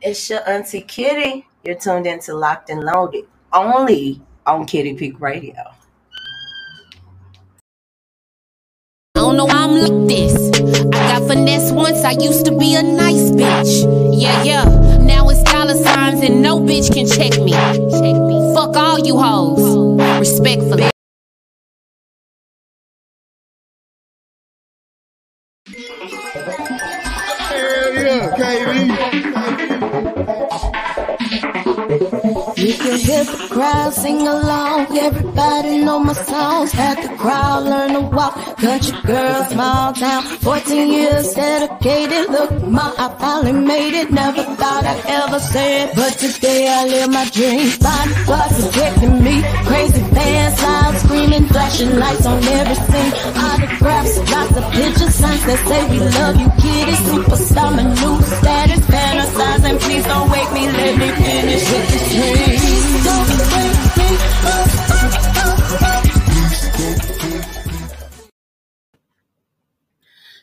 It's your Auntie Kiddy. You're tuned into Loc't and Loaded, only on Kiddy Pink Radio. I don't know why I'm like this. I got finesse once, I used to be a nice bitch. Yeah, yeah. Now it's dollar signs and no bitch can check me. Check me. Fuck all you hoes. Respectfully. You can hear the crowd sing along. Everybody know my songs. Had the crowd learn to walk. Country girl, small town. 14 years dedicated. Look, ma, I finally made it. Never thought I'd ever say it. But today I live my dream. Bodyguard protecting me. Crazy fans loud screaming. Flashing lights on every scene. Autographs, lots of pictures, signs that say we love you, kitty. Superstar, my new status. Fantasizing, please don't wake me. Let me finish with this dream.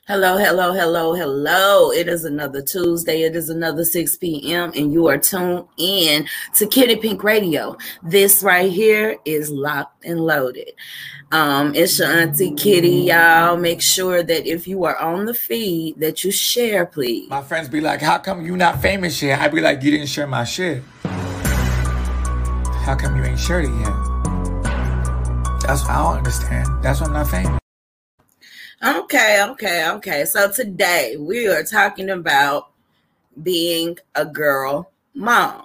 Hello, hello, hello, hello. It is another Tuesday. It is another 6 p.m. and you are tuned in to Kiddy Pink Radio. This right here is locked and loaded. Um, it's your auntie Kiddy, y'all. Make sure that if you are on the feed that you share, please. My friends be like, how come you not famous yet? I be like, you didn't share my shit. How come you ain't shared it yet? That's what I don't understand. That's why I'm not famous. Okay, okay, okay. So today we are talking about being a girl mom.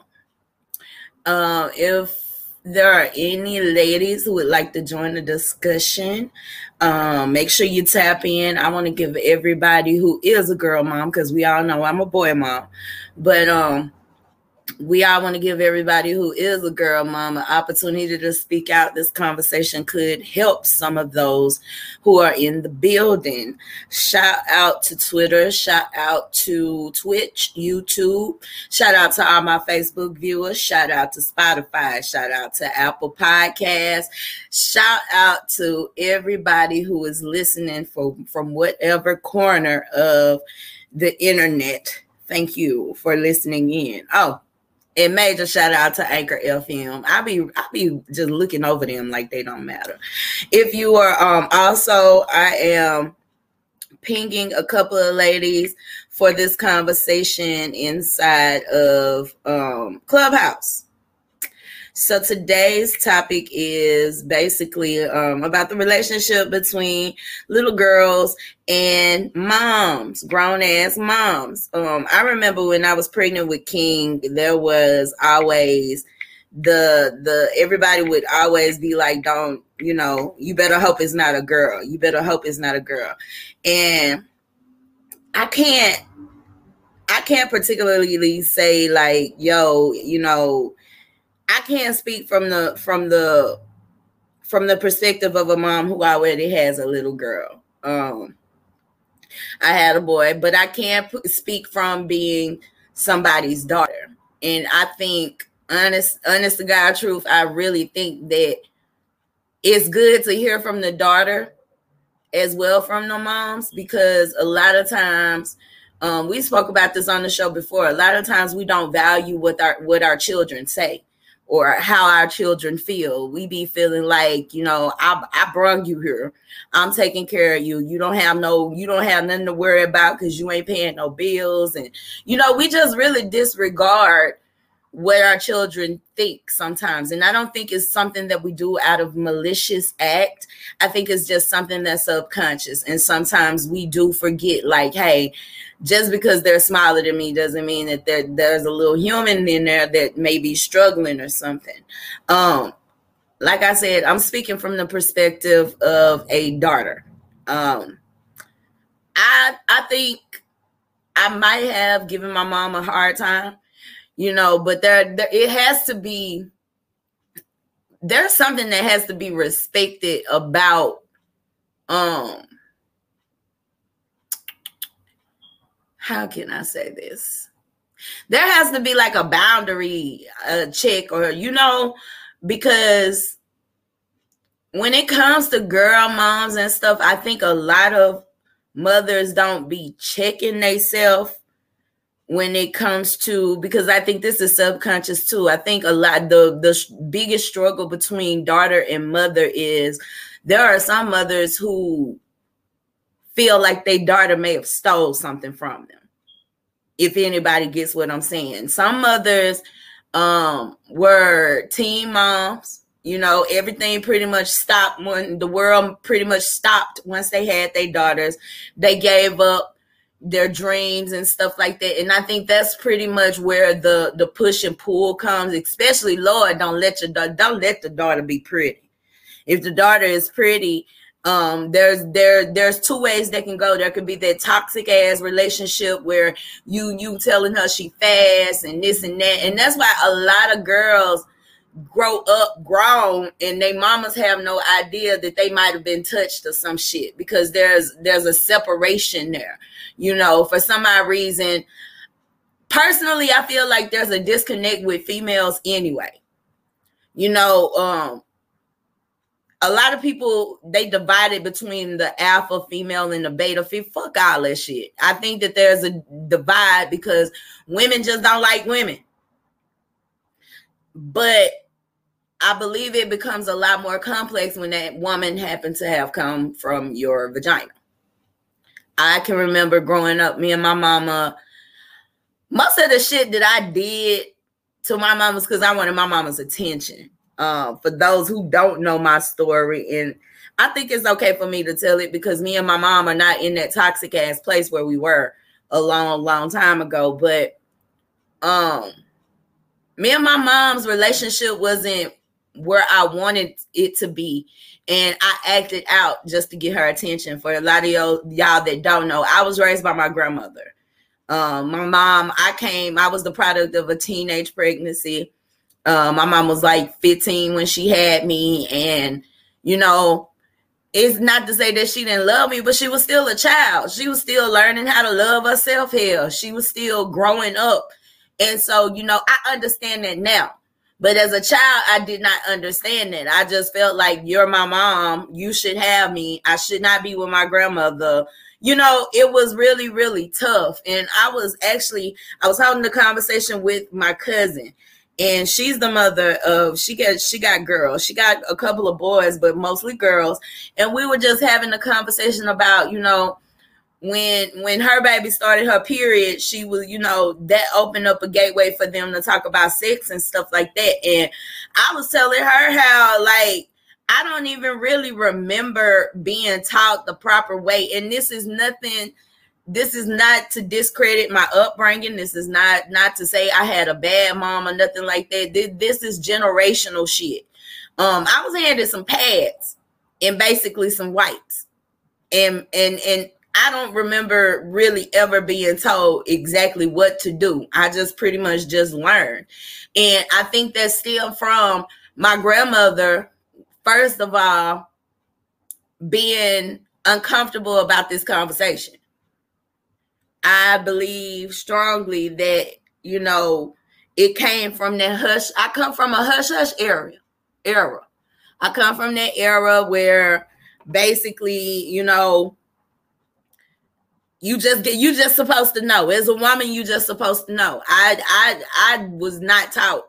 Uh, if there are any ladies who would like to join the discussion, um, make sure you tap in. I want to give everybody who is a girl mom because we all know I'm a boy mom, but um, we all want to give everybody who is a girl mom an opportunity to speak out. This conversation could help some of those who are in the building. Shout out to Twitter, shout out to Twitch, YouTube, shout out to all my Facebook viewers, shout out to Spotify, shout out to Apple Podcasts, shout out to everybody who is listening from, from whatever corner of the internet. Thank you for listening in. Oh, and major shout out to Anchor FM. I be I be just looking over them like they don't matter. If you are um also I am pinging a couple of ladies for this conversation inside of um Clubhouse. So today's topic is basically um, about the relationship between little girls and moms, grown ass moms. Um, I remember when I was pregnant with King, there was always the the everybody would always be like, "Don't you know? You better hope it's not a girl. You better hope it's not a girl." And I can't I can't particularly say like, "Yo, you know." I can't speak from the from the from the perspective of a mom who already has a little girl. Um, I had a boy, but I can't p- speak from being somebody's daughter. And I think, honest, honest to God, truth, I really think that it's good to hear from the daughter as well from the moms because a lot of times um, we spoke about this on the show before. A lot of times we don't value what our what our children say or how our children feel. We be feeling like, you know, I I brung you here. I'm taking care of you. You don't have no, you don't have nothing to worry about because you ain't paying no bills. And you know, we just really disregard what our children think sometimes. And I don't think it's something that we do out of malicious act. I think it's just something that's subconscious. And sometimes we do forget, like, hey, just because they're smaller than me doesn't mean that there's a little human in there that may be struggling or something. Um, like I said, I'm speaking from the perspective of a daughter. Um, I I think I might have given my mom a hard time, you know, but there, there it has to be there's something that has to be respected about um how can I say this? There has to be like a boundary uh, check, or you know, because when it comes to girl moms and stuff, I think a lot of mothers don't be checking themselves when it comes to because I think this is subconscious too. I think a lot the the biggest struggle between daughter and mother is there are some mothers who feel like their daughter may have stole something from them. If anybody gets what I'm saying. Some mothers um were teen moms you know everything pretty much stopped when the world pretty much stopped once they had their daughters. They gave up their dreams and stuff like that. And i think that's pretty much where the the push and pull comes especially lord don't let your don't let the daughter be pretty. If the daughter is pretty um there's there there's two ways that can go. There could be that toxic ass relationship where you you telling her she fast and this and that. And that's why a lot of girls grow up grown and they mamas have no idea that they might have been touched or some shit because there's there's a separation there. You know for some odd reason personally i feel like there's a disconnect with females anyway. You know um a lot of people they divided between the alpha female and the beta female. Fuck all that shit. I think that there's a divide because women just don't like women. But I believe it becomes a lot more complex when that woman happens to have come from your vagina. I can remember growing up, me and my mama, most of the shit that I did to my mama was because I wanted my mama's attention. Uh, for those who don't know my story, and I think it's okay for me to tell it because me and my mom are not in that toxic ass place where we were a long, long time ago. But um, me and my mom's relationship wasn't where I wanted it to be. And I acted out just to get her attention. For a lot of y'all, y'all that don't know, I was raised by my grandmother. Um, my mom, I came, I was the product of a teenage pregnancy. Uh, my mom was like 15 when she had me. And, you know, it's not to say that she didn't love me, but she was still a child. She was still learning how to love herself here. She was still growing up. And so, you know, I understand that now. But as a child, I did not understand that. I just felt like you're my mom. You should have me. I should not be with my grandmother. You know, it was really, really tough. And I was actually, I was having a conversation with my cousin, and she's the mother of she got she got girls. She got a couple of boys, but mostly girls. And we were just having a conversation about, you know, when when her baby started her period, she was, you know, that opened up a gateway for them to talk about sex and stuff like that. And I was telling her how like I don't even really remember being taught the proper way. And this is nothing this is not to discredit my upbringing. This is not not to say I had a bad mom or nothing like that. This, is generational shit. Um, I was handed some pads and basically some wipes. And and and I don't remember really ever being told exactly what to do. I just pretty much just learned. And I think that's still from my grandmother, first of all, being uncomfortable about this conversation. I believe strongly that, you know, it came from that hush. I come from a hush hush area era. I come from that era where basically, you know, you just get you just supposed to know as a woman you just supposed to know i i i was not taught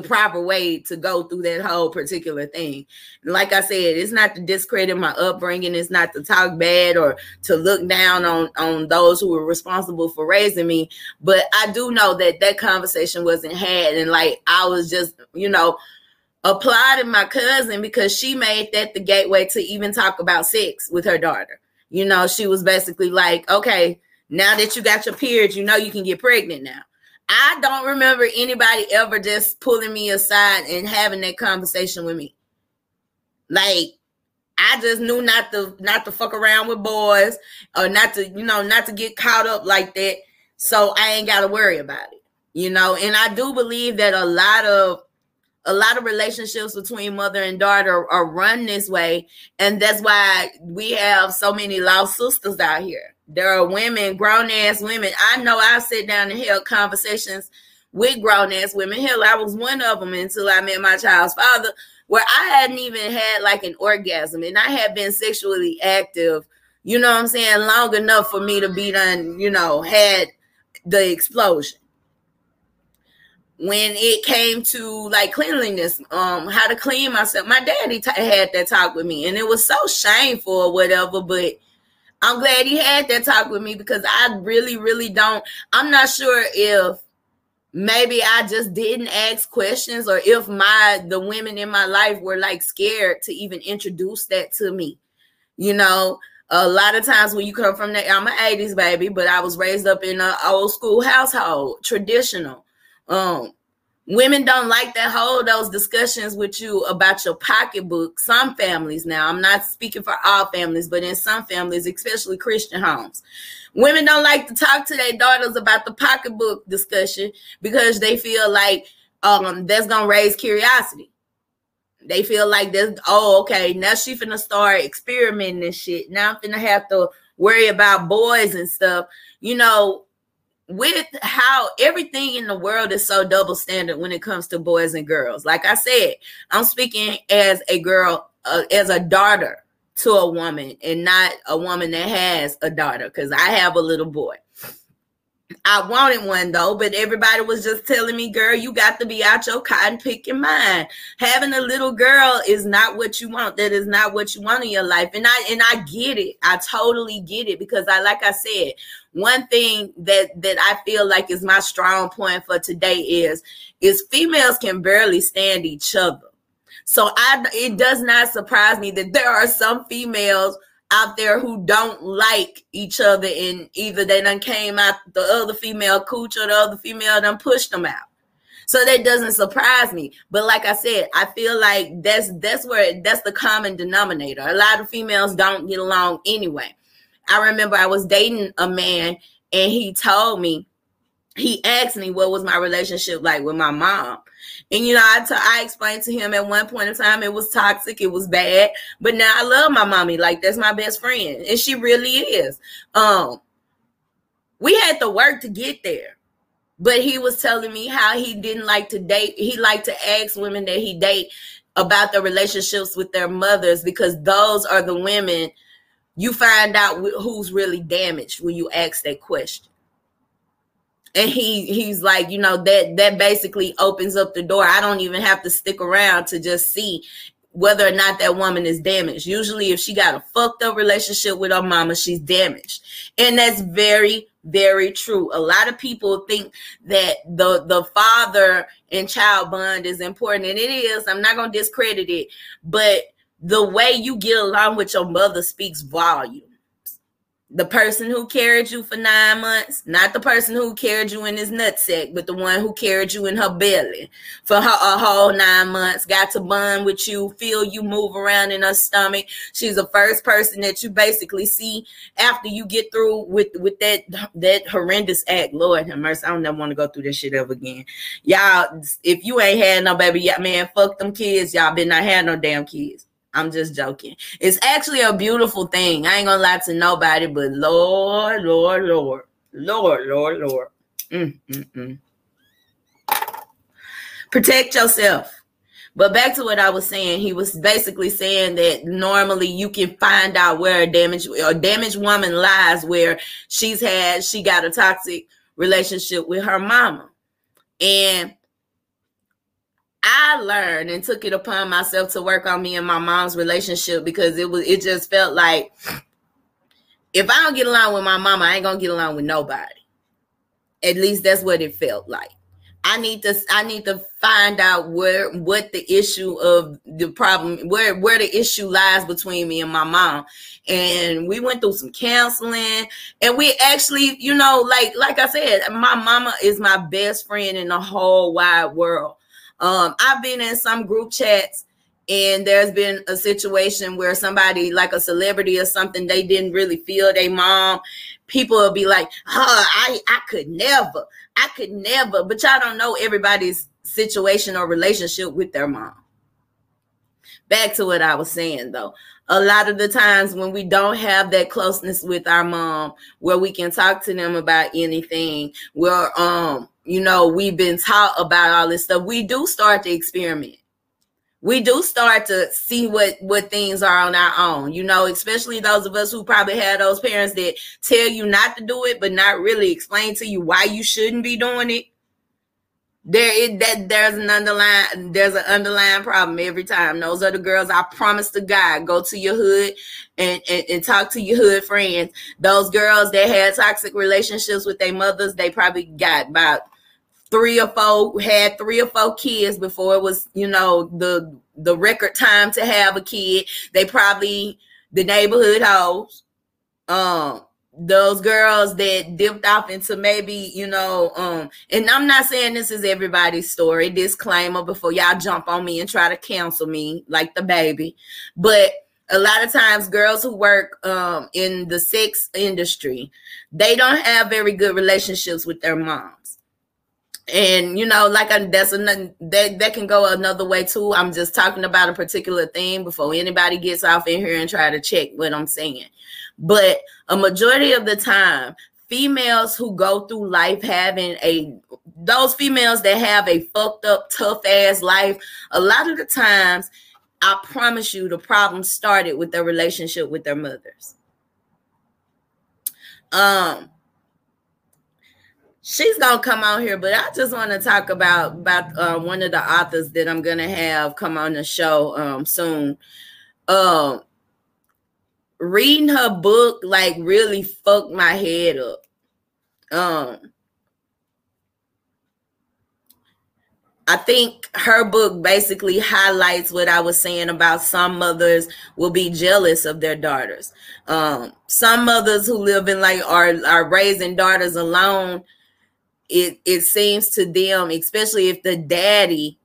the proper way to go through that whole particular thing. Like i said it's not to discredit my upbringing. It's not to talk bad or to look down on on those who were responsible for raising me. But i do know that that conversation wasn't had. And like i was just you know applauding my cousin because she made that the gateway to even talk about sex with her daughter. You know, she was basically like, okay, now that you got your period, you know you can get pregnant now. I don't remember anybody ever just pulling me aside and having that conversation with me. Like, I just knew not to not to fuck around with boys or not to, you know, not to get caught up like that. So I ain't gotta worry about it. You know, and I do believe that a lot of a lot of relationships between mother and daughter are run this way and that's why we have so many lost sisters out here there are women grown ass women i know i sit down and hear conversations with grown ass women hell i was one of them until i met my child's father where i hadn't even had like an orgasm and i had been sexually active you know what i'm saying long enough for me to be done you know had the explosion when it came to like cleanliness, um, how to clean myself. My daddy t- had that talk with me, and it was so shameful or whatever. But I'm glad he had that talk with me because I really, really don't. I'm not sure if maybe I just didn't ask questions or if my the women in my life were like scared to even introduce that to me. You know, a lot of times when you come from that, I'm an 80s baby, but I was raised up in an old school household, traditional. Um, women don't like to hold those discussions with you about your pocketbook. Some families now, I'm not speaking for all families, but in some families, especially Christian homes, women don't like to talk to their daughters about the pocketbook discussion because they feel like um that's gonna raise curiosity. They feel like this, oh, okay, now she finna start experimenting and shit. Now I'm finna have to worry about boys and stuff. You know, with how everything in the world is so double standard when it comes to boys and girls. Like I said, I'm speaking as a girl, uh, as a daughter to a woman, and not a woman that has a daughter, because I have a little boy. I wanted one though, but everybody was just telling me, girl, you got to be out your cotton picking mind. Having a little girl is not what you want. That is not what you want in your life. And I and I get it. I totally get it because I like I said, one thing that that I feel like is my strong point for today is is females can barely stand each other. So I it does not surprise me that there are some females out there who don't like each other and either they done came out the other female cooch or the other female done pushed them out. So that doesn't surprise me. But like I said, I feel like that's that's where that's the common denominator. A lot of females don't get along anyway. I remember I was dating a man and he told me, he asked me what was my relationship like with my mom. And you know, I, t- I explained to him at one point in time it was toxic, it was bad, but now I love my mommy. Like that's my best friend, and she really is. Um, we had to work to get there. But he was telling me how he didn't like to date. He liked to ask women that he date about their relationships with their mothers because those are the women you find out who's really damaged when you ask that question. And he he's like you know that that basically opens up the door. I don't even have to stick around to just see whether or not that woman is damaged. Usually if she got a fucked up relationship with her mama she's damaged. And that's very very true. A lot of people think that the the father and child bond is important and it is. I'm not going to discredit it but the way you get along with your mother speaks volumes. the person who carried you for nine months, not the person who carried you in his nutsack, but the one who carried you in her belly for her, a whole nine months, got to bond with you, feel you move around in her stomach. She's the first person that you basically see after you get through with with that that horrendous act. Lord have mercy, I don't ever want to go through this shit ever again. Y'all, if you ain't had no baby, yeah, man, fuck them kids. Y'all been not had no damn kids. I'm just joking. It's actually a beautiful thing. I ain't gonna lie to nobody, but Lord, Lord, Lord, Lord, Lord, Lord. Mm, mm, mm. Protect yourself. But back to what I was saying, he was basically saying that normally you can find out where a damaged a damaged woman lies, where she's had she got a toxic relationship with her mama, and I learned and took it upon myself to work on me and my mom's relationship because it was it just felt like if I don't get along with my mama, I ain't gonna get along with nobody. At least that's what it felt like. I need to I need to find out where what the issue of the problem where where the issue lies between me and my mom. And we went through some counseling and we actually, you know, like like I said, my mama is my best friend in the whole wide world. Um, I've been in some group chats and there's been a situation where somebody like a celebrity or something they didn't really feel their mom. People will be like oh i i could never i could never but y'all don't know everybody's situation or relationship with their mom. Back to what i was saying though. A lot of the times when we don't have that closeness with our mom where we can talk to them about anything where um you know, we've been taught about all this stuff, we do start to experiment. we do start to see what what things are on our own you know especially those of us who probably had those parents that tell you not to do it but not really explain to you why you shouldn't be doing it. There is that there's an underlying there's an underlying problem every time. Those the girls i promise to god go to your hood and, and, and talk to your hood friends. Those girls that had toxic relationships with their mothers they probably got about three or four had three or four kids before it was you know the the record time to have a kid. They probably the neighborhood hoes um those girls that dipped off into maybe you know um and i'm not saying this is everybody's story disclaimer before y'all jump on me and try to cancel me like the baby. But a lot of times girls who work um in the sex industry they don't have very good relationships with their mom and you know like I, that's another that, that can go another way too. I'm just talking about a particular thing before anybody gets off in here and try to check what i'm saying. But a majority of the time females who go through life having a those females that have a fucked up tough ass life a lot of the times i promise you the problem started with their relationship with their mothers. Um she's gonna come on here, but I just want to talk about about uh, one of the authors that I'm gonna have come on the show um, soon. Um, reading her book like really fucked my head up. Um, I think her book basically highlights what I was saying about some mothers will be jealous of their daughters. Um, some mothers who live in like are are raising daughters alone it it seems to them, especially if the daddy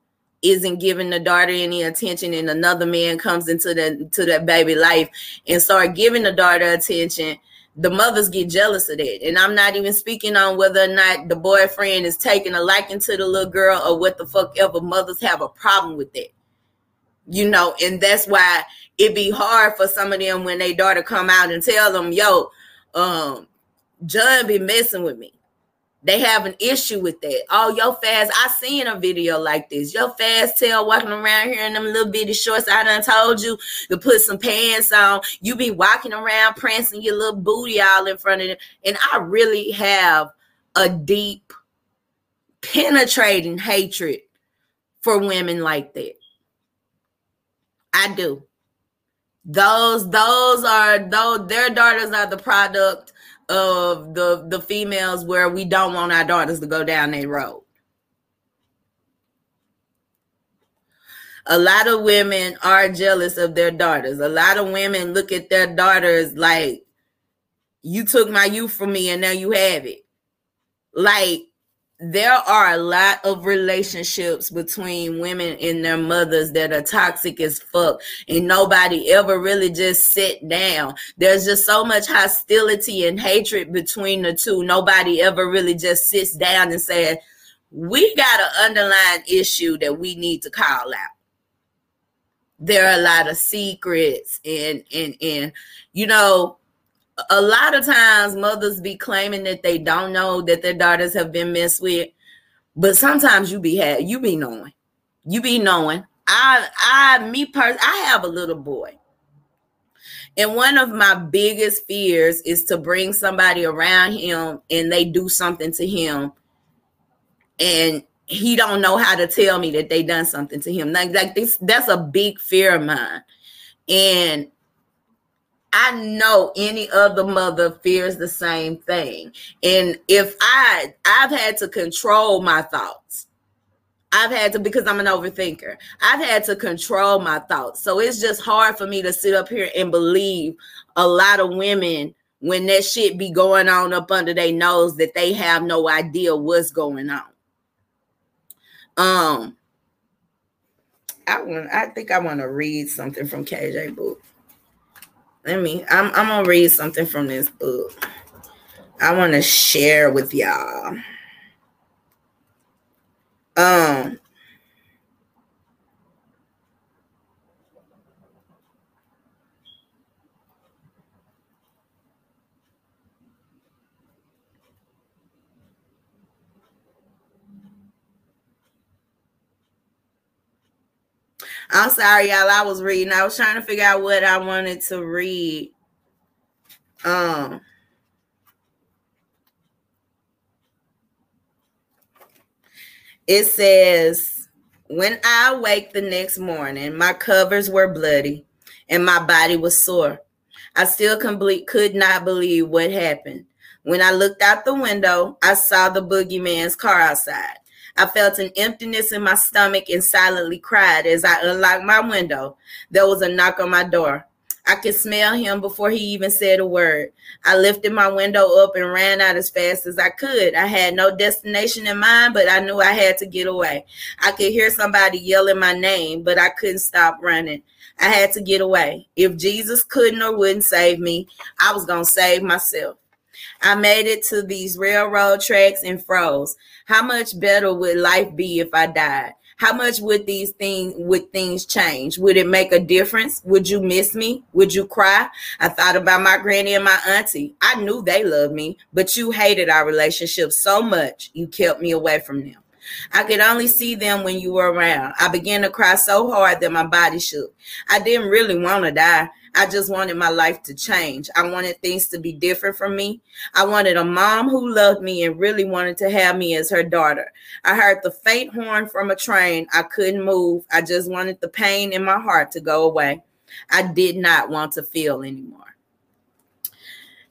isn't giving the daughter any attention and another man comes into the to that baby life and start giving the daughter attention the mothers get jealous of that. And i'm not even speaking on whether or not the boyfriend is taking a liking to the little girl or what the fuck ever. Mothers have a problem with that. You know and that's why it be hard for some of them when their daughter come out and tell them yo um john be messing with me they have an issue with that. Oh, your fast, I seen a video like this. Your fast tail walking around here in them little bitty shorts. I done told you to put some pants on. You be walking around prancing your little booty all in front of them. And I really have a deep, penetrating hatred for women like that. I do. Those, those are those their daughters are the product of the the females where we don't want our daughters to go down that road. A lot of women are jealous of their daughters. A lot of women look at their daughters like you took my youth from me and now you have it. Like there are a lot of relationships between women and their mothers that are toxic as fuck and nobody ever really just sit down. There's just so much hostility and hatred between the two. Nobody ever really just sits down and says we got an underlying issue that we need to call out. There are a lot of secrets and and and you know a lot of times mothers be claiming that they don't know that their daughters have been messed with but sometimes you be had you be knowing. You be knowing. I i me person i have a little boy. And one of my biggest fears is to bring somebody around him and they do something to him and he don't know how to tell me that they done something to him. Like, like this that's a big fear of mine. And I know any other mother fears the same thing. And if I I've had to control my thoughts. I've had to because I'm an overthinker. I've had to control my thoughts. So it's just hard for me to sit up here and believe a lot of women when that shit be going on up under their nose that they have no idea what's going on. Um I want I think I want to read something from KJ book let me I'm I'm gonna read something from this book. I want to share with y'all. Um I'm sorry, y'all. I was reading. I was trying to figure out what I wanted to read. Um. It says, When I awake the next morning, my covers were bloody and my body was sore. I still complete, could not believe what happened. When I looked out the window, I saw the boogeyman's car outside. I felt an emptiness in my stomach and silently cried as I unlocked my window. There was a knock on my door. I could smell him before he even said a word. I lifted my window up and ran out as fast as I could. I had no destination in mind, but I knew I had to get away. I could hear somebody yelling my name, but I couldn't stop running. I had to get away. If Jesus couldn't or wouldn't save me, I was going to save myself. I made it to these railroad tracks and froze. How much better would life be if I died? How much would these things would things change? Would it make a difference? Would you miss me? Would you cry? I thought about my granny and my auntie. I knew they loved me, but you hated our relationship so much you kept me away from them. I could only see them when you were around. I began to cry so hard that my body shook. I didn't really want to die. I just wanted my life to change. I wanted things to be different from me. I wanted a mom who loved me and really wanted to have me as her daughter. I heard the faint horn from a train. I couldn't move. I just wanted the pain in my heart to go away. I did not want to feel anymore.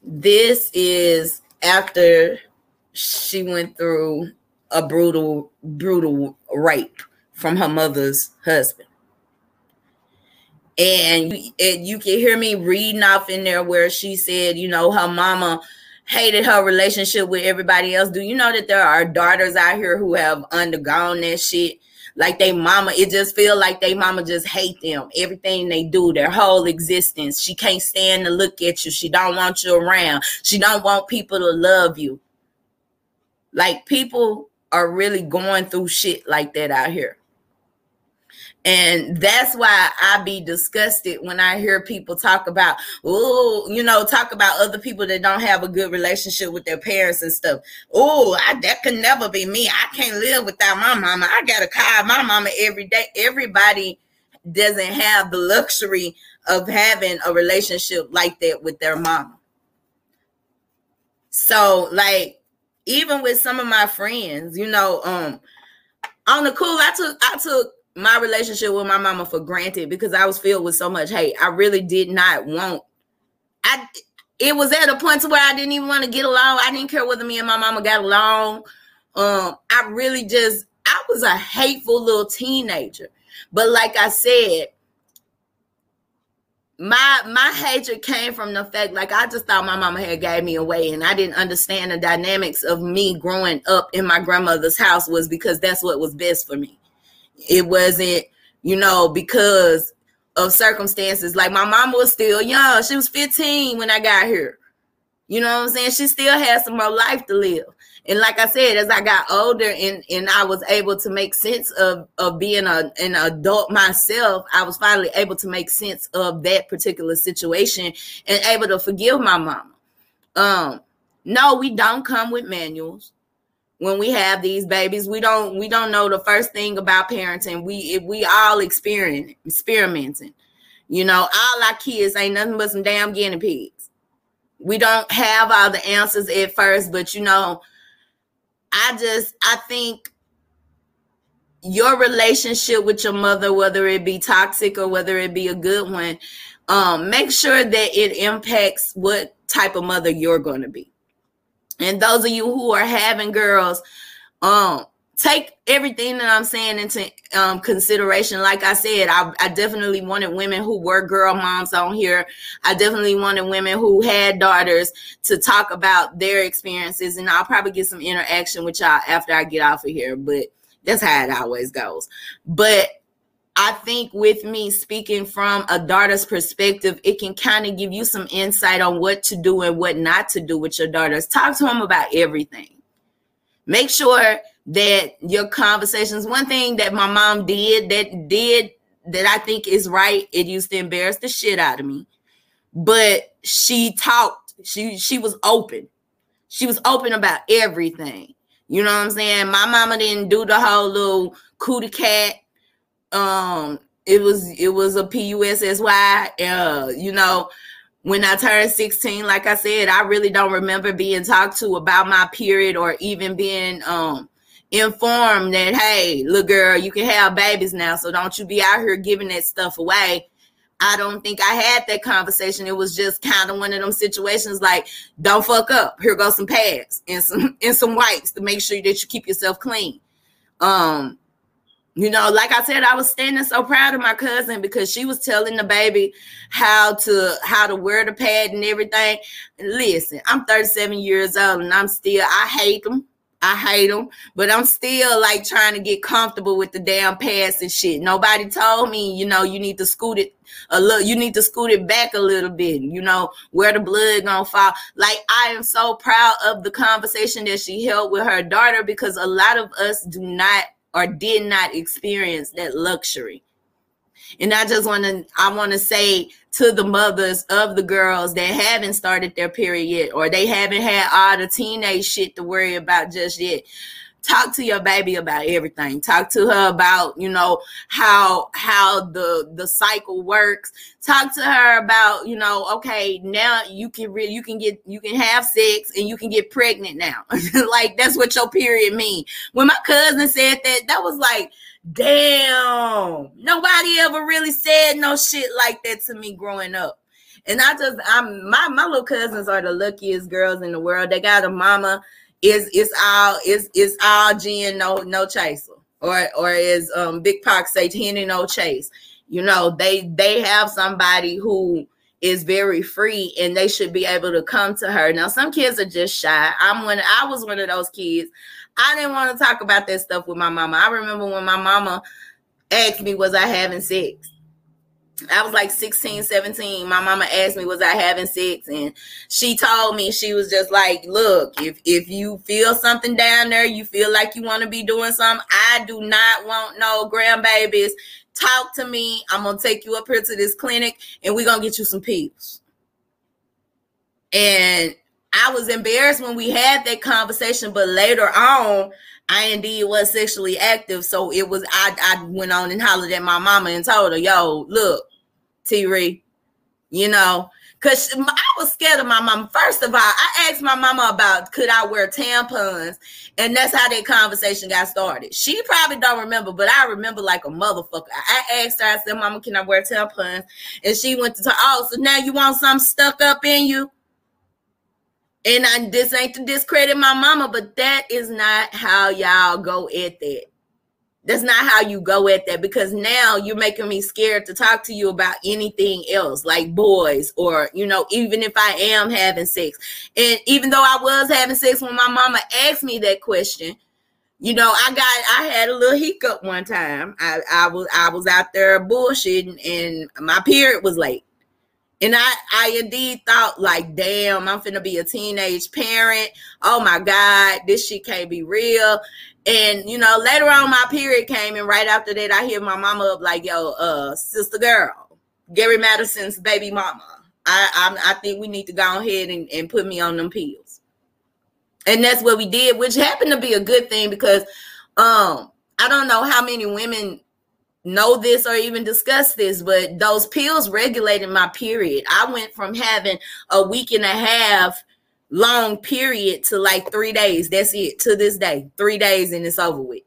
This is after she went through a brutal, brutal rape from her mother's husband and you, you can hear me reading off in there where she said, you know, her mama hated her relationship with everybody else. Do you know that there are daughters out here who have undergone that shit? Like they mama, it just feel like they mama just hate them. Everything they do, their whole existence. She can't stand to look at you. She don't want you around. She don't want people to love you. Like people are really going through shit like that out here. And that's why I be disgusted when I hear people talk about, oh, you know, talk about other people that don't have a good relationship with their parents and stuff. Oh, that could never be me. I can't live without my mama. I gotta call my mama every day. Everybody doesn't have the luxury of having a relationship like that with their mama. So, like, even with some of my friends, you know, um, on the cool, I took I took my relationship with my mama for granted because I was filled with so much hate. I really did not want. I it was at a point to where I didn't even want to get along. I didn't care whether me and my mama got along. Um, I really just I was a hateful little teenager. But like I said, my my hatred came from the fact like I just thought my mama had gave me away and I didn't understand the dynamics of me growing up in my grandmother's house was because that's what was best for me. It wasn't, you know, because of circumstances. Like my mama was still young. She was 15 when I got here. You know what I'm saying? She still had some more life to live. And like I said, as I got older and, and I was able to make sense of, of being a, an adult myself, I was finally able to make sense of that particular situation and able to forgive my mama. Um, no, we don't come with manuals when we have these babies we don't we don't know the first thing about parenting. We we all experience experimenting you know all our kids ain't nothing but some damn guinea pigs. We don't have all the answers at first but you know i just i think your relationship with your mother whether it be toxic or whether it be a good one um make sure that it impacts what type of mother you're going to be and those of you who are having girls, um, take everything that I'm saying into um, consideration. Like I said, I, I, definitely wanted women who were girl moms on here. I definitely wanted women who had daughters to talk about their experiences, and I'll probably get some interaction with y'all after I get off of here. But that's how it always goes. But I think with me speaking from a daughter's perspective, it can kind of give you some insight on what to do and what not to do with your daughters. Talk to them about everything. Make sure that your conversations, one thing that my mom did that did that I think is right, it used to embarrass the shit out of me. But she talked, she she was open. She was open about everything. You know what I'm saying? My mama didn't do the whole little cootie cat um it was it was a P-U-S-S-Y. Uh, you know, when I turned 16, like I said, I really don't remember being talked to about my period or even being um informed that hey, little girl, you can have babies now, so don't you be out here giving that stuff away. I don't think I had that conversation. It was just kind of one of them situations like, don't fuck up. Here goes some pads and some and some wipes to make sure that you keep yourself clean. Um, you know, like I said, I was standing so proud of my cousin because she was telling the baby how to how to wear the pad and everything. listen, I'm 37 years old and I'm still I hate them. I hate them, but I'm still like trying to get comfortable with the damn pads and shit. Nobody told me, you know, you need to scoot it a little, you need to scoot it back a little bit, you know, where the blood gonna fall. Like I am so proud of the conversation that she held with her daughter because a lot of us do not or did not experience that luxury. And I just want to I want to say to the mothers of the girls that haven't started their period yet or they haven't had all the teenage shit to worry about just yet talk to your baby about everything. Talk to her about you know how how the the cycle works. Talk to her about you know okay now you can really you can get you can have sex and you can get pregnant now. Like that's what your period mean. When my cousin said that that was like damn nobody ever really said no shit like that to me growing up. And i just i'm my my little cousins are the luckiest girls in the world. They got a mama is it's all is it's all gin no no chaser. Or or is um big Pac say henny no chase. You know they they have somebody who is very free and they should be able to come to her. Now some kids are just shy. I'm one i was one of those kids. I didn't want to talk about that stuff with my mama. I remember when my mama asked me was i having sex I was like 16, 17. My mama asked me, was I having sex? And she told me, she was just like, look, if, if you feel something down there, you feel like you want to be doing something, I do not want no grandbabies. Talk to me. I'm going to take you up here to this clinic and we're going to get you some pills. And I was embarrassed when we had that conversation, but later on, I indeed was sexually active. So it was I I went on and hollered at my mama and told her, yo, look, T Ree. You know, because I was scared of my mom. First of all, I asked my mama about could I wear tampons, and that's how that conversation got started. She probably don't remember, but I remember like a motherfucker. I asked her, I said, Mama, can I wear tampons? And she went to oh, so now you want something stuck up in you? And I this ain't to discredit my mama, but that is not how y'all go at that. That's not how you go at that because now you're making me scared to talk to you about anything else, like boys, or you know, even if I am having sex. And even though I was having sex when my mama asked me that question, you know, I got I had a little hiccup one time. I, I was I was out there bullshitting and my period was late. And I, I indeed thought, like, damn, I'm finna be a teenage parent. Oh my God, this shit can't be real. And you know, later on my period came, and right after that, I hear my mama up like, "Yo, uh, sister girl, Gary Madison's baby mama. I I, I think we need to go ahead and, and put me on them pills." And that's what we did, which happened to be a good thing because um I don't know how many women know this or even discuss this, but those pills regulated my period. I went from having a week and a half long period to like three days. That's it to this day. Three days and it's over with.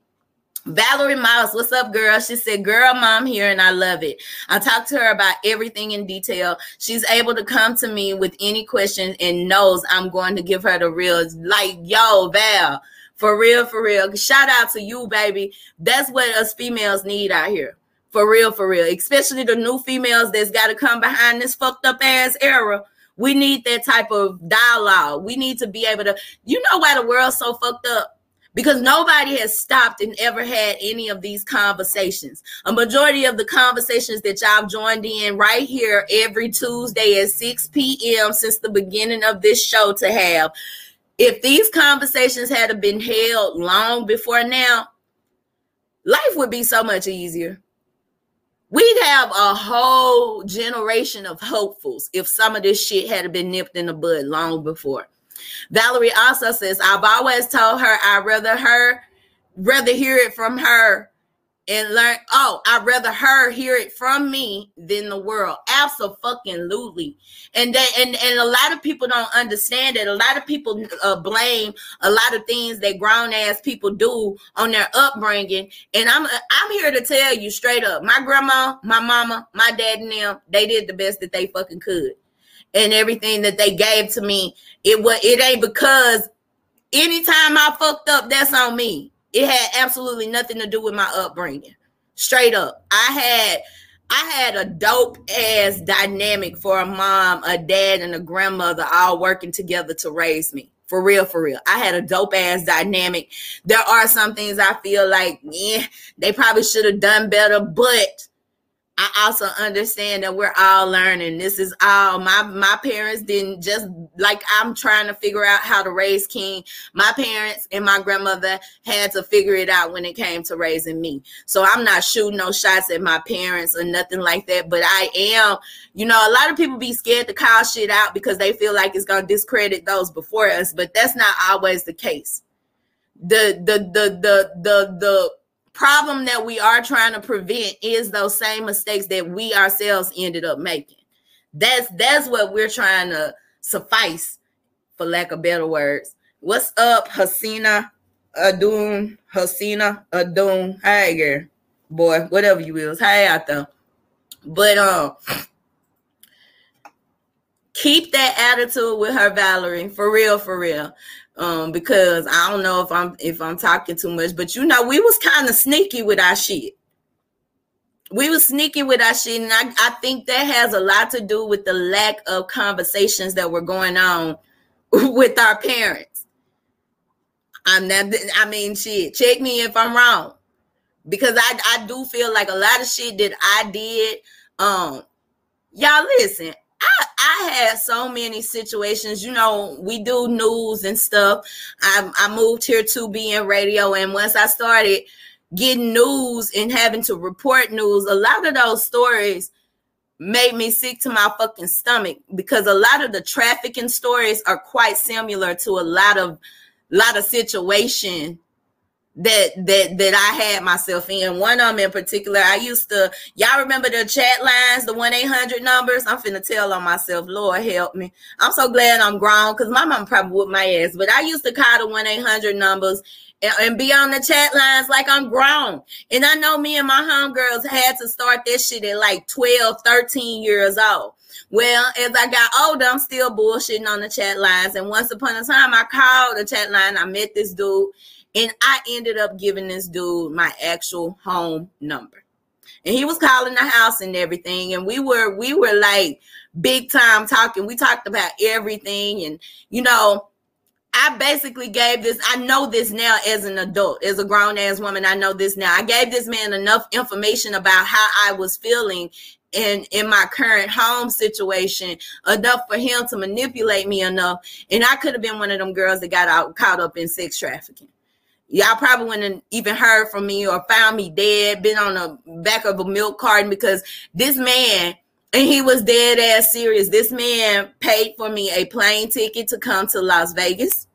Valerie Miles, what's up, girl? She said, Girl, mom here, and I love it. I talked to her about everything in detail. She's able to come to me with any question and knows I'm going to give her the real, like, yo, Val, for real, for real. Shout out to you, baby. That's what us females need out here. For real, for real. Especially the new females that's got to come behind this fucked up ass era we need that type of dialogue. We need to be able to, you know, why the world's so fucked up? Because nobody has stopped and ever had any of these conversations. A majority of the conversations that y'all joined in right here every Tuesday at 6 p.m. since the beginning of this show to have. If these conversations had been held long before now, life would be so much easier we'd have a whole generation of hopefuls if some of this shit had been nipped in the bud long before. Valerie also says, I've always told her I'd rather her rather hear it from her and learn. Oh, I'd rather her hear it from me than the world. Absolutely. And they and and a lot of people don't understand it. A lot of people uh, blame a lot of things that grown ass people do on their upbringing. And I'm I'm here to tell you straight up. My grandma, my mama, my dad, and them they did the best that they fucking could. And everything that they gave to me, it was it ain't because anytime I fucked up, that's on me it had absolutely nothing to do with my upbringing. Straight up. I had I had a dope ass dynamic for a mom, a dad, and a grandmother all working together to raise me. For real, for real. I had a dope ass dynamic. There are some things I feel like, yeah, they probably should have done better, but I also understand that we're all learning. This is all my my parents didn't just like I'm trying to figure out how to raise King. My parents and my grandmother had to figure it out when it came to raising me. So I'm not shooting no shots at my parents or nothing like that. But I am, you know, a lot of people be scared to call shit out because they feel like it's gonna discredit those before us. But that's not always the case. The the the the the the problem that we are trying to prevent is those same mistakes that we ourselves ended up making. That's that's what we're trying to suffice, for lack of better words. What's up, Hasina Adun? Hasina Adun. Hey girl, boy, whatever you is. Hey out there. But um keep that attitude with her, Valerie. For real, for real um because I don't know if I'm if I'm talking too much, but you know, we was kind of sneaky with our shit. We was sneaky with our shit, and I, I think that has a lot to do with the lack of conversations that were going on with our parents. I'm not I mean shit, check me if I'm wrong. Because I, I do feel like a lot of shit that I did. Um, y'all listen, I, I had so many situations. You know, we do news and stuff. I, I moved here to be in radio, and once I started getting news and having to report news, a lot of those stories made me sick to my fucking stomach because a lot of the trafficking stories are quite similar to a lot of lot of situation that that that I had myself in. One of them in particular, I used to. Y'all remember the chat lines, the one eight hundred numbers? I'm finna tell on myself. Lord help me. I'm so glad I'm grown because my mom probably whooped my ass. But I used to call the one eight hundred numbers. And, be on the chat lines like I'm grown. And I know me and my homegirls had to start this shit at like 12, 13 years old. Well, as I got older, I'm still bullshitting on the chat lines. And once upon a time, I called the chat line. I met this dude and I ended up giving this dude my actual home number. And he was calling the house and everything. And we were, we were like big time talking. We talked about everything. And, you know, I basically gave this, I know this now as an adult, as a grown ass woman. I know this now. I gave this man enough information about how I was feeling in in my current home situation enough for him to manipulate me enough and i could have been one of them girls that got out caught up in sex trafficking y'all probably wouldn't even heard from me or found me dead, been on the back of a milk carton because this man, and he was dead ass serious. This man paid for me a plane ticket to come to Las Vegas.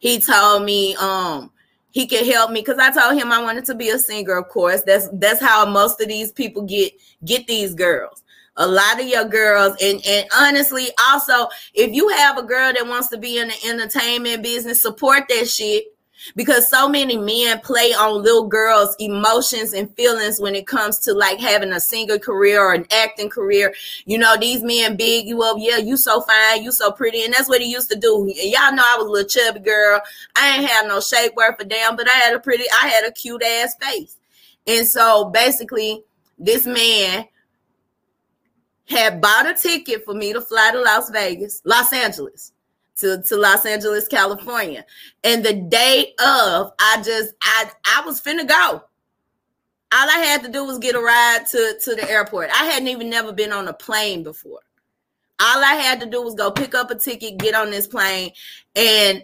He told me um he could help me because I told him I wanted to be a singer, of course. That's that's how most of these people get get these girls a lot of your girls and and honestly also if you have a girl that wants to be in the entertainment business support that shit because so many men play on little girls' emotions and feelings when it comes to like having a singer career or an acting career. You know, these men big you up, yeah, you so fine, you so pretty, and that's what he used to do. Y'all know I was a little chubby girl. I ain't have no shape worth a damn, but I had a pretty, I had a cute ass face. And so basically, this man had bought a ticket for me to fly to Las Vegas, Los Angeles to, to Los Angeles, California. And the day of, I just I I was finna go. All I had to do was get a ride to, to the airport. I hadn't even never been on a plane before. All I had to do was go pick up a ticket, get on this plane, and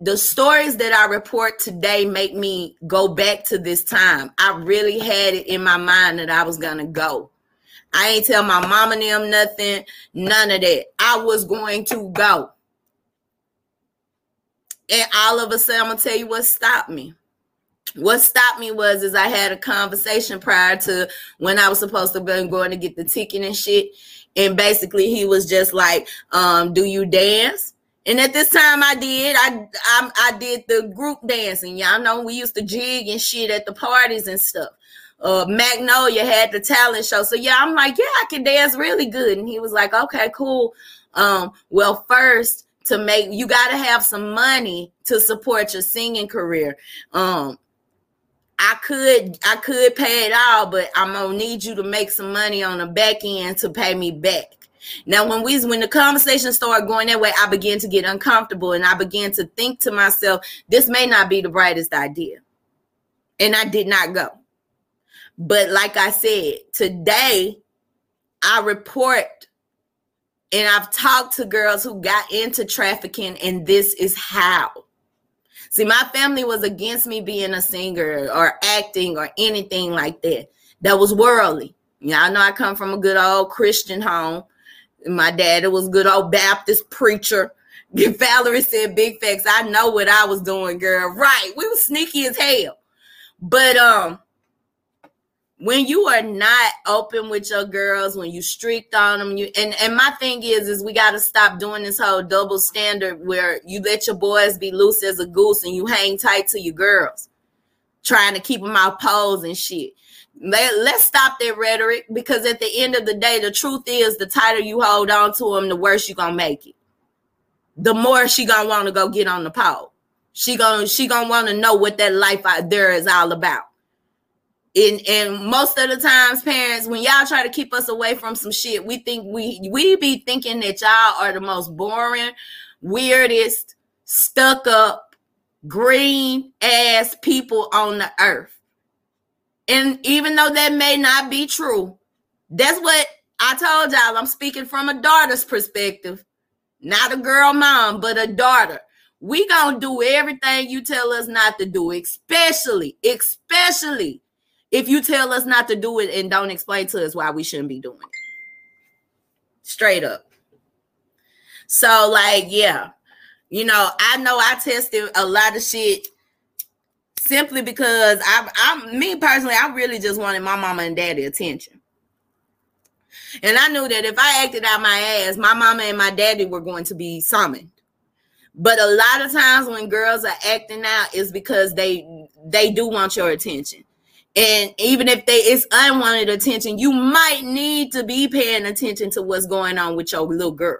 the stories that I report today make me go back to this time. I really had it in my mind that I was gonna go. I ain't tell my mom and them nothing, none of that. I was going to go. And all of a sudden, I'm gonna tell you what stopped me. what stopped me was is I had a conversation prior to when I was supposed to be going to get the ticket and shit. And basically he was just like, um, do you dance? And at this time I did. I I, I did the group dancing. Y'all know we used to jig and shit at the parties and stuff. Uh, Magnolia had the talent show. So yeah, I'm like, yeah, I can dance really good. And he was like, okay, cool. Um, well, first to make you got to have some money to support your singing career. Um, I could I could pay it all, but I'm gonna need you to make some money on the back end to pay me back. Now, when we when the conversation started going that way, I began to get uncomfortable and I began to think to myself, this may not be the brightest idea. And I did not go. But like I said, today I report and I've talked to girls who got into trafficking, and this is how. See, my family was against me being a singer or acting or anything like that. That was worldly. Y'all know I come from a good old Christian home. My dad was good old Baptist preacher. Valerie said big facts. I know what I was doing, girl. Right. We were sneaky as hell. But um, when you are not open with your girls, when you streaked on them, you and and my thing is is we got to stop doing this whole double standard where you let your boys be loose as a goose and you hang tight to your girls, trying to keep them out pose and shit. Let, let's stop that rhetoric because at the end of the day, the truth is the tighter you hold on to them, the worse you gonna make it. The more she gonna want to go get on the pole. She gonna she gonna want to know what that life out there is all about and and most of the times parents when y'all try to keep us away from some shit we think we we be thinking that y'all are the most boring weirdest stuck up green ass people on the earth. And even though that may not be true that's what i told y'all. I'm speaking from a daughter's perspective not a girl mom but a daughter. We gonna do everything you tell us not to do especially especially if you tell us not to do it and don't explain to us why we shouldn't be doing it. Straight up. So, like, yeah, you know, I know I tested a lot of shit simply because I, I'm me personally, I really just wanted my mama and daddy attention. And I knew that if I acted out my ass, my mama and my daddy were going to be summoned. But a lot of times when girls are acting out is because they they do want your attention. And even if they it's unwanted attention, you might need to be paying attention to what's going on with your little girl.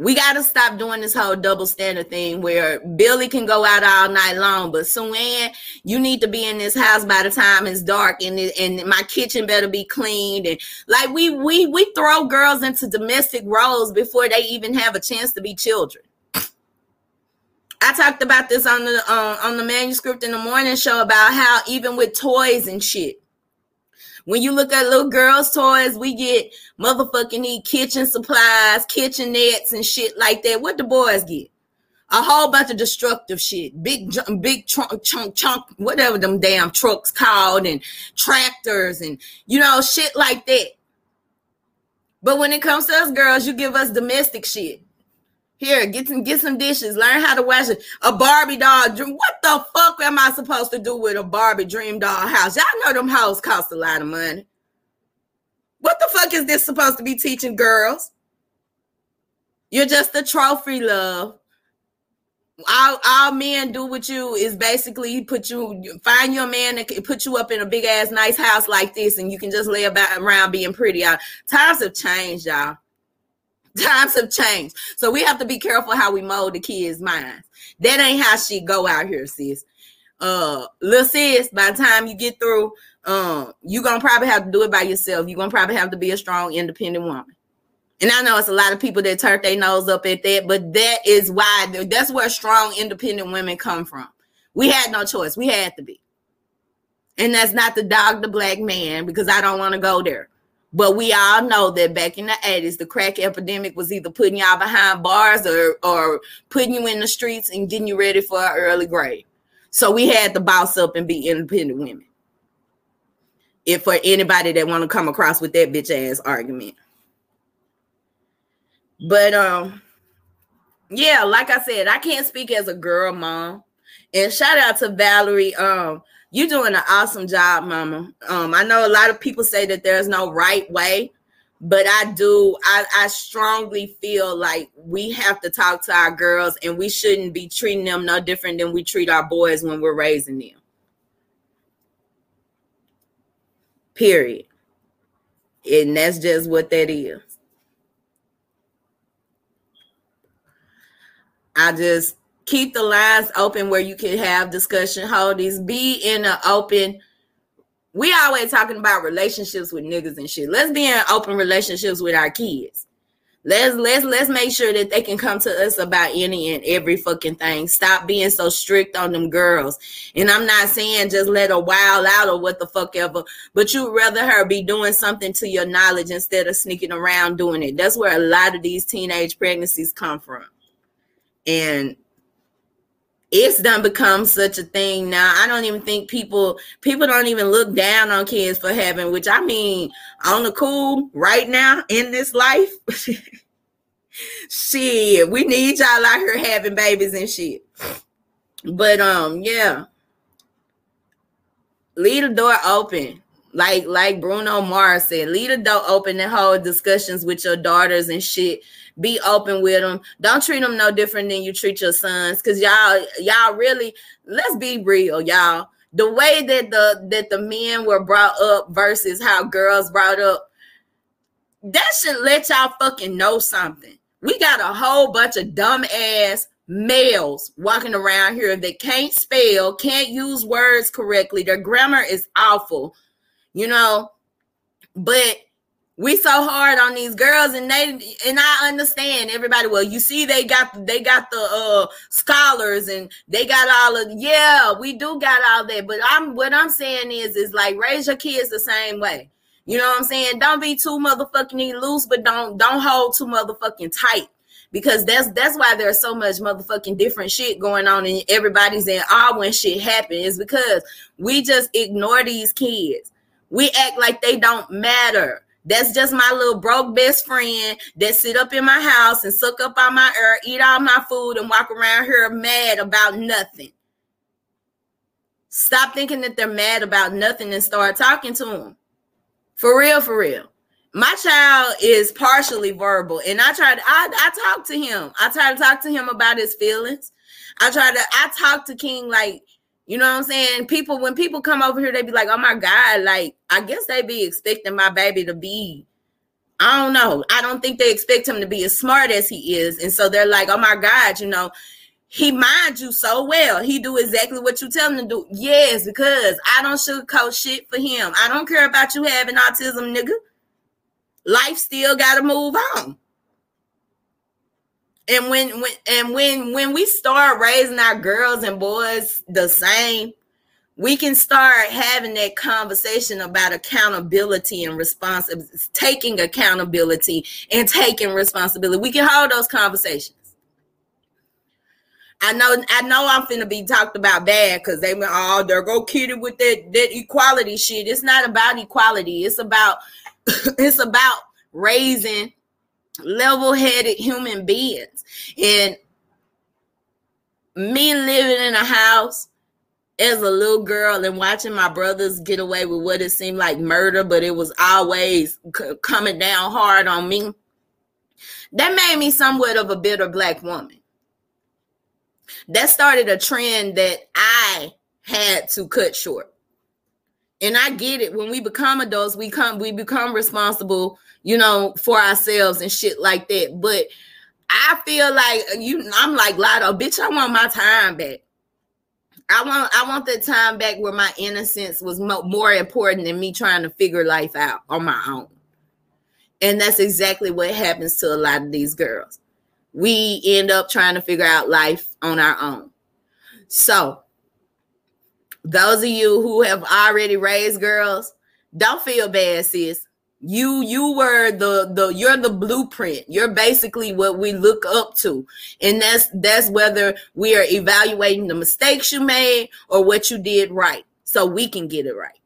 We got to stop doing this whole double standard thing where Billy can go out all night long, but Suan, you need to be in this house by the time it's dark, and it, and my kitchen better be cleaned. And like we we we throw girls into domestic roles before they even have a chance to be children. I talked about this on the uh, on the manuscript in the morning show about how even with toys and shit, when you look at little girls' toys, we get motherfucking need kitchen supplies, kitchen nets, and shit like that. What the boys get? A whole bunch of destructive shit, big, big trunk, chunk, chunk, whatever them damn trucks called, and tractors, and you know, shit like that. But when it comes to us girls, you give us domestic shit. Here, get some get some dishes. Learn how to wash it. A Barbie doll dream. What the fuck am I supposed to do with a Barbie dream doll house? Y'all know them houses cost a lot of money. What the fuck is this supposed to be teaching girls? You're just a trophy, love. All, all men do with you is basically put you find your man that put you up in a big ass nice house like this, and you can just lay about around being pretty. Y'all. Times have changed, y'all. Times have changed. So we have to be careful how we mold the kids' minds. That ain't how she go out here, sis. Uh little sis, by the time you get through, um, you're gonna probably have to do it by yourself. You're gonna probably have to be a strong, independent woman. And I know it's a lot of people that turn their nose up at that, but that is why that's where strong, independent women come from. We had no choice. We had to be. And that's not the dog, the black man, because I don't want to go there. But we all know that back in the 80s, the crack epidemic was either putting y'all behind bars or, or putting you in the streets and getting you ready for early grave. So we had to boss up and be independent women. If for anybody that want to come across with that bitch ass argument. But um, yeah, like I said, I can't speak as a girl mom. And shout out to Valerie. Um, you're doing an awesome job, Mama. Um, I know a lot of people say that there's no right way, but I do. I, I strongly feel like we have to talk to our girls, and we shouldn't be treating them no different than we treat our boys when we're raising them. Period. And that's just what that is. I just keep the lines open where you can have discussion, hold these, be in an open. We always talking about relationships with niggas and shit. Let's be in open relationships with our kids. Let's let's let's make sure that they can come to us about any and every fucking thing. Stop being so strict on them girls. And I'm not saying just let her wild out or what the fuck ever, but you'd rather her be doing something to your knowledge instead of sneaking around doing it. That's where a lot of these teenage pregnancies come from. And it's done become such a thing now. I don't even think people people don't even look down on kids for having, which I mean, on the cool right now in this life. shit, we need y'all out here having babies and shit. But um, yeah. Leave the door open. Like like Bruno Mars said, leave the door open and hold discussions with your daughters and shit be open with them. Don't treat them no different than you treat your sons. Cause y'all, y'all really, let's be real, y'all. The way that the that the men were brought up versus how girls brought up, that should let y'all fucking know something. We got a whole bunch of dumb ass males walking around here that can't spell, can't use words correctly. Their grammar is awful, you know. But we so hard on these girls and they and I understand everybody well you see they got they got the uh scholars and they got all of yeah we do got all that but I'm what I'm saying is is like raise your kids the same way. You know what I'm saying? Don't be too motherfucking loose but don't don't hold too motherfucking tight. Because that's that's why there's so much motherfucking different shit going on and everybody's in awe when shit happens because we just ignore these kids. We act like they don't matter that's just my little broke best friend that sit up in my house and suck up all my air, eat all my food, and walk around here mad about nothing. Stop thinking that they're mad about nothing and start talking to them. For real, for real. My child is partially verbal, and I try to I, I talk to him. I try to talk to him about his feelings. I try to I talk to King like you know what I'm saying? People, when people come over here, they be like, oh my God, like, I guess they be expecting my baby to be, I don't know. I don't think they expect him to be as smart as he is. And so they're like, oh my God, you know, he minds you so well. He do exactly what you tell him to do. Yes, because I don't sugarcoat shit for him. I don't care about you having autism, nigga. Life still gotta move on and when when and when when we start raising our girls and boys the same we can start having that conversation about accountability and responsibility taking accountability and taking responsibility we can hold those conversations I know, I know, I'm finna be talked about bad because they went, oh, they're go kidding with that that equality shit. It's not about equality. It's about, it's about raising level-headed human beings and me living in a house as a little girl and watching my brothers get away with what it seemed like murder but it was always c- coming down hard on me that made me somewhat of a bitter black woman that started a trend that i had to cut short and i get it when we become adults we come we become responsible you know, for ourselves and shit like that. But I feel like uh, you I'm like Lotto, bitch, I want my time back. I want I want that time back where my innocence was mo- more important than me trying to figure life out on my own. And that's exactly what happens to a lot of these girls. We end up trying to figure out life on our own. So, those of you who have already raised girls, don't feel bad, sis you you were the the you're the blueprint you're basically what we look up to and that's that's whether we are evaluating the mistakes you made or what you did right so we can get it right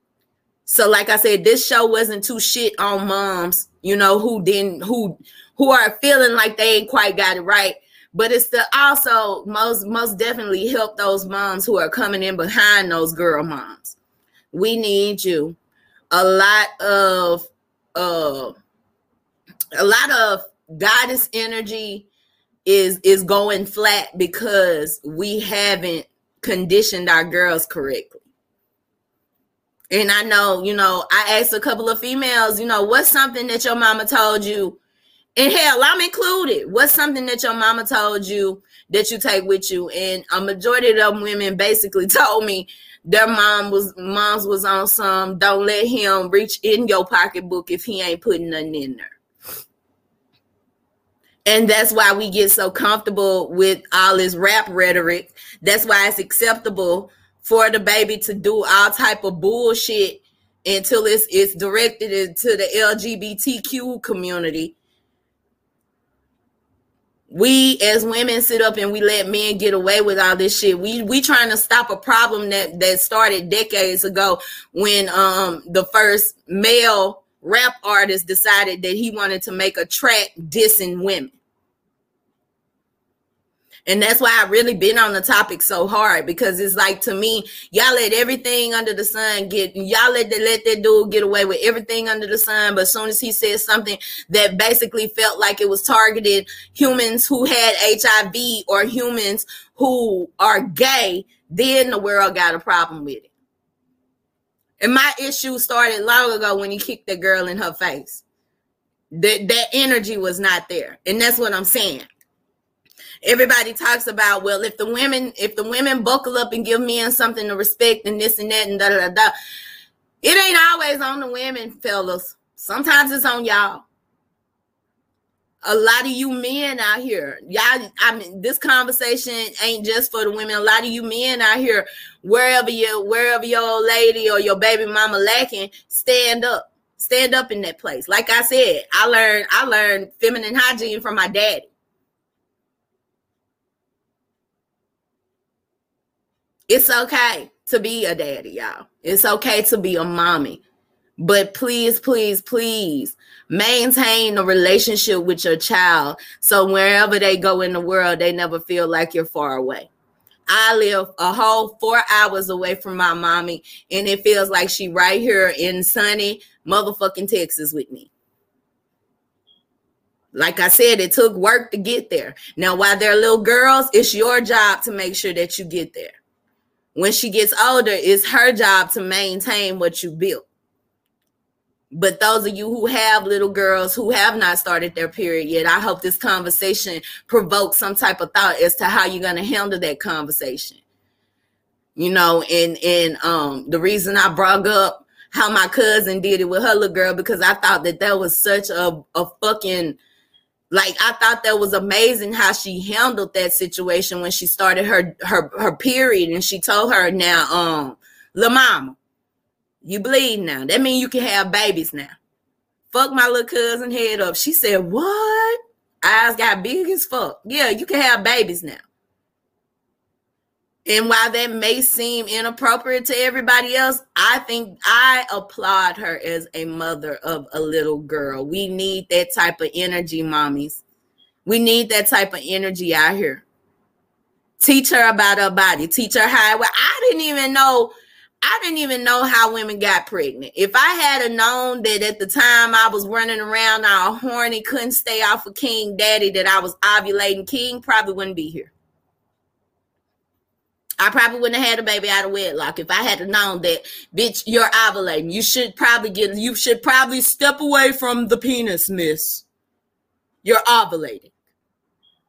so like i said this show wasn't too shit on moms you know who didn't who who are feeling like they ain't quite got it right but it's to also most most definitely help those moms who are coming in behind those girl moms. We need you. A lot of uh a lot of goddess energy is is going flat because we haven't conditioned our girls correctly. And I know, you know, I asked a couple of females, you know, what's something that your mama told you? And hell, I'm included. What's something that your mama told you that you take with you? And a majority of them women basically told me their mom was moms was on some don't let him reach in your pocketbook if he ain't putting nothing in there. And that's why we get so comfortable with all this rap rhetoric. That's why it's acceptable for the baby to do all type of bullshit until it's it's directed into the LGBTQ community. We as women sit up and we let men get away with all this shit. We we trying to stop a problem that that started decades ago when um the first male rap artist decided that he wanted to make a track dissing women. And that's why I've really been on the topic so hard because it's like to me, y'all let everything under the sun get y'all let let that dude get away with everything under the sun. But as soon as he said something that basically felt like it was targeted humans who had HIV or humans who are gay, then the world got a problem with it. And my issue started long ago when he kicked the girl in her face. That that energy was not there. And that's what I'm saying everybody talks about well if the women if the women buckle up and give men something to respect and this and that and da da da it ain't always on the women fellas. Sometimes it's on y'all. A lot of you men out here y'all i mean this conversation ain't just for the women. A lot of you men out here wherever you wherever your old lady or your baby mama lacking stand up. Stand up in that place. Like i said i learned i learned feminine hygiene from my daddy It's okay to be a daddy, y'all. It's okay to be a mommy. But please, please, please maintain a relationship with your child so wherever they go in the world, they never feel like you're far away. I live a whole four hours away from my mommy, and it feels like she right here in sunny motherfucking Texas with me. Like I said, it took work to get there. Now, while they're little girls, it's your job to make sure that you get there when she gets older, it's her job to maintain what you built. But those of you who have little girls who have not started their period yet, I hope this conversation provokes some type of thought as to how you're going to handle that conversation. You know, and and um the reason I brought up how my cousin did it with her little girl because I thought that that was such a a fucking like I thought that was amazing how she handled that situation when she started her her her period and she told her now um la mama you bleed now. That means you can have babies now. Fuck my little cousin head up. She said what? Eyes got big as fuck. Yeah you can have babies now and while that may seem inappropriate to everybody else, I think I applaud her as a mother of a little girl. We need that type of energy, mommies. We need that type of energy out here. Teach her about her body. Teach her how. Well, I didn't even know. I didn't even know how women got pregnant. If I had known that at the time I was running around all horny, couldn't stay off of King Daddy, that I was ovulating, King probably wouldn't be here. I probably wouldn't have had a baby out of wedlock if I had known that, bitch, you're ovulating. You should probably get, you should probably step away from the penis, miss. You're ovulating.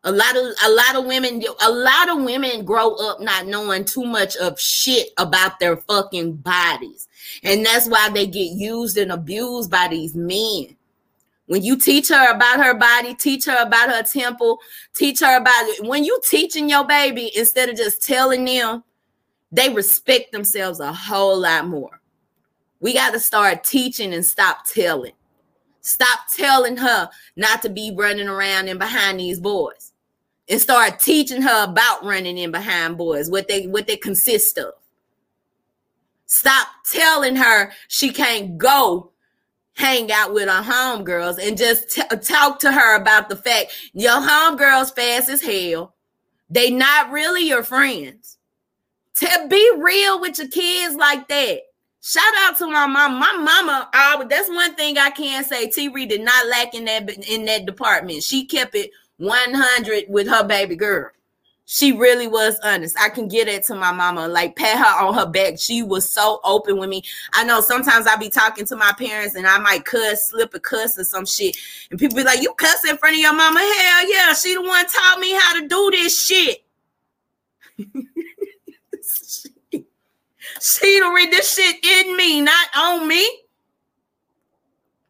A lot of a lot of women, a lot of women grow up not knowing too much of shit about their fucking bodies. And that's why they get used and abused by these men. When you teach her about her body, teach her about her temple, teach her about it. When you teaching your baby instead of just telling them, they respect themselves a whole lot more. We got to start teaching and stop telling. Stop telling her not to be running around and behind these boys. And start teaching her about running in behind boys, what they what they consist of. Stop telling her she can't go hang out with her homegirls and just t- talk to her about the fact your homegirls fast as hell. They not really your friends. To be real with your kids like that. Shout out to my mom. My mama, that's one thing I can say. T. Reed did not lack in that in that department. She kept it 100 with her baby girl. She really was honest. I can get it to my mama, like pat her on her back. She was so open with me. I know sometimes I be talking to my parents and I might cuss, slip a cuss or some shit. And people be like, You cuss in front of your mama? Hell yeah, she the one taught me how to do this shit. she don't read this shit in me, not on me.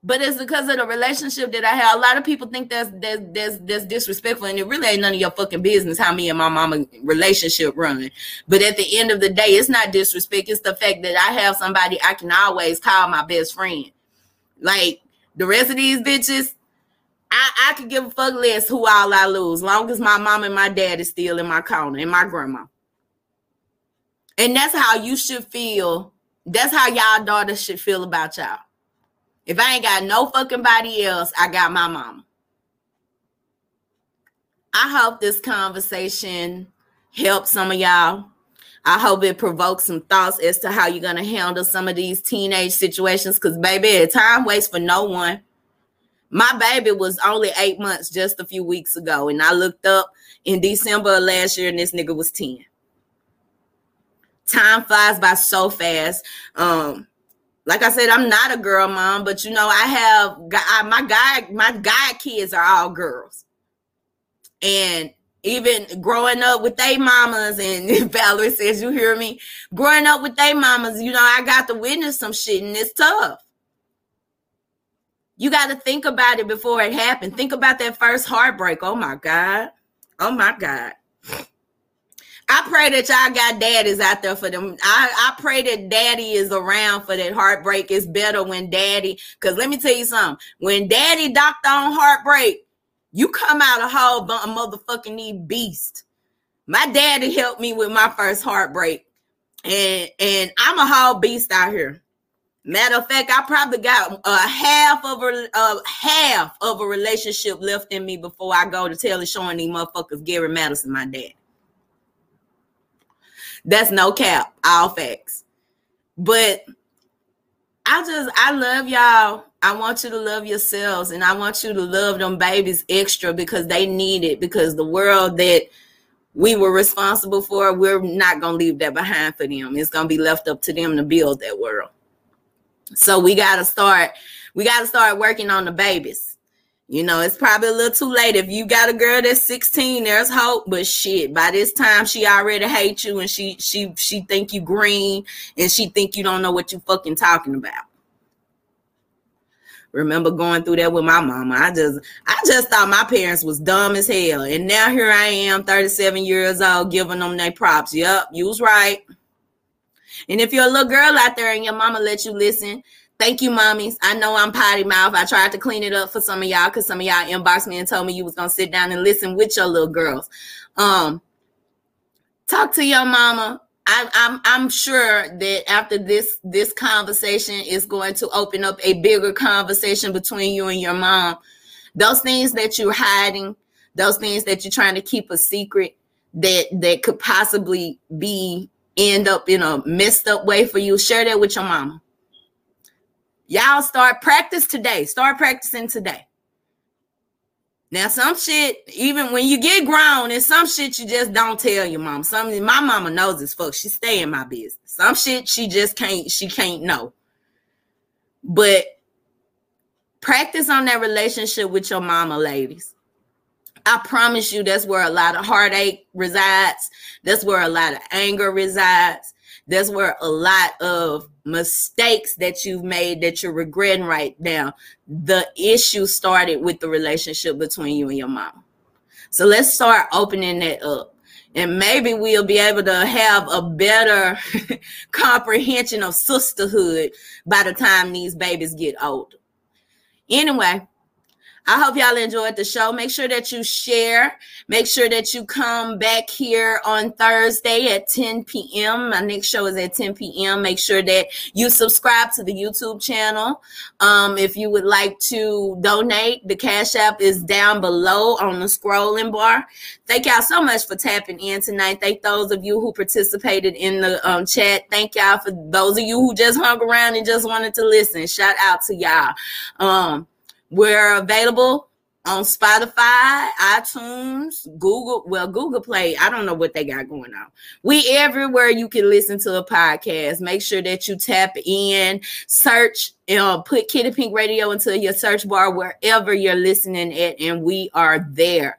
But it's because of the relationship that I have. A lot of people think that's that's that's, that's disrespectful, and it really ain't none of your fucking business how me and my mama relationship run. But at the end of the day, it's not disrespect. It's the fact that I have somebody I can always call my best friend. Like the rest of these bitches, I, I could give a fuck less who all I lose, long as my mom and my dad is still in my corner and my grandma. And that's how you should feel. That's how y'all daughters should feel about y'all. If I ain't got no fucking body else, I got my mama. I hope this conversation helps some of y'all. I hope it provokes some thoughts as to how you're gonna handle some of these teenage situations. Cause baby, time waits for no one. My baby was only eight months just a few weeks ago, and I looked up in December of last year, and this nigga was 10 time flies by so fast. Um, like I said, I'm not a girl mom, but you know, I have I, my guy, my guy kids are all girls. And even growing up with they mamas, and Valerie says, You hear me? Growing up with they mamas, you know, I got to witness some shit, and it's tough. You got to think about it before it happened. Think about that first heartbreak. Oh my God. Oh my God. I pray that y'all got daddies out there for them. I, I pray that daddy is around for that heartbreak. It's better when daddy, because let me tell you something. When daddy doctor on heartbreak, you come out a whole a motherfucking knee beast. My daddy helped me with my first heartbreak. And and I'm a whole beast out here. Matter of fact, I probably got a half of a, a half of a relationship left in me before I go to tell and showing these motherfuckers Gary Madison, my dad. That's no cap, all facts. But I just I love y'all. I want you to love yourselves and I want you to love them babies extra because they need it because the world that we were responsible for, we're not going to leave that behind for them. It's going to be left up to them to build that world. So we got to start we got to start working on the babies. You know, it's probably a little too late. If you got a girl that's 16, there's hope. But shit, by this time she already hates you and she she she think you green and she think you don't know what you fucking talking about. Remember going through that with my mama. I just I just thought my parents was dumb as hell. And now here I am, 37 years old, giving them their props. Yep, you was right. And if you're a little girl out there and your mama let you listen, Thank you, mommies. I know I'm potty mouth. I tried to clean it up for some of y'all because some of y'all inboxed me and told me you was gonna sit down and listen with your little girls. Um, talk to your mama. I, I'm I'm sure that after this this conversation is going to open up a bigger conversation between you and your mom. Those things that you're hiding, those things that you're trying to keep a secret, that that could possibly be end up in a messed up way for you. Share that with your mama. Y'all start practice today. Start practicing today. Now, some shit, even when you get grown, and some shit you just don't tell your mom. Some my mama knows this fuck. She stay in my business. Some shit she just can't, she can't know. But practice on that relationship with your mama, ladies. I promise you that's where a lot of heartache resides. That's where a lot of anger resides. That's where a lot of mistakes that you've made that you're regretting right now. The issue started with the relationship between you and your mom. So let's start opening that up. And maybe we'll be able to have a better comprehension of sisterhood by the time these babies get older. Anyway, I hope y'all enjoyed the show. Make sure that you share. Make sure that you come back here on Thursday at 10 p.m. My next show is at 10 p.m. Make sure that you subscribe to the YouTube channel. Um, if you would like to donate, the Cash App is down below on the scrolling bar. Thank y'all so much for tapping in tonight. Thank those of you who participated in the um, chat. Thank y'all for those of you who just hung around and just wanted to listen. Shout out to y'all. Um, we're available on Spotify, iTunes, Google. Well, Google Play. I don't know what they got going on. We everywhere you can listen to a podcast. Make sure that you tap in, search, know, put Kiddy Pink Radio into your search bar wherever you're listening at, and we are there.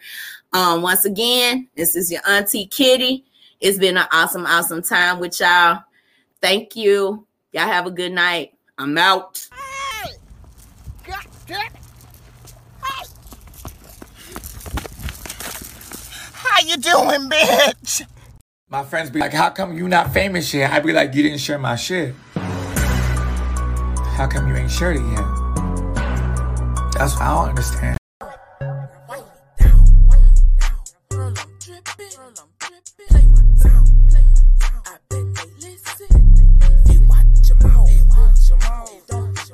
Um, once again, this is your Auntie Kiddy. It's been an awesome, awesome time with y'all. Thank you. Y'all have a good night. I'm out. How you doing, bitch? My friends be like, how come you not famous yet? I be like, you didn't share my shit. How come you ain't shared it yet? That's what I don't understand.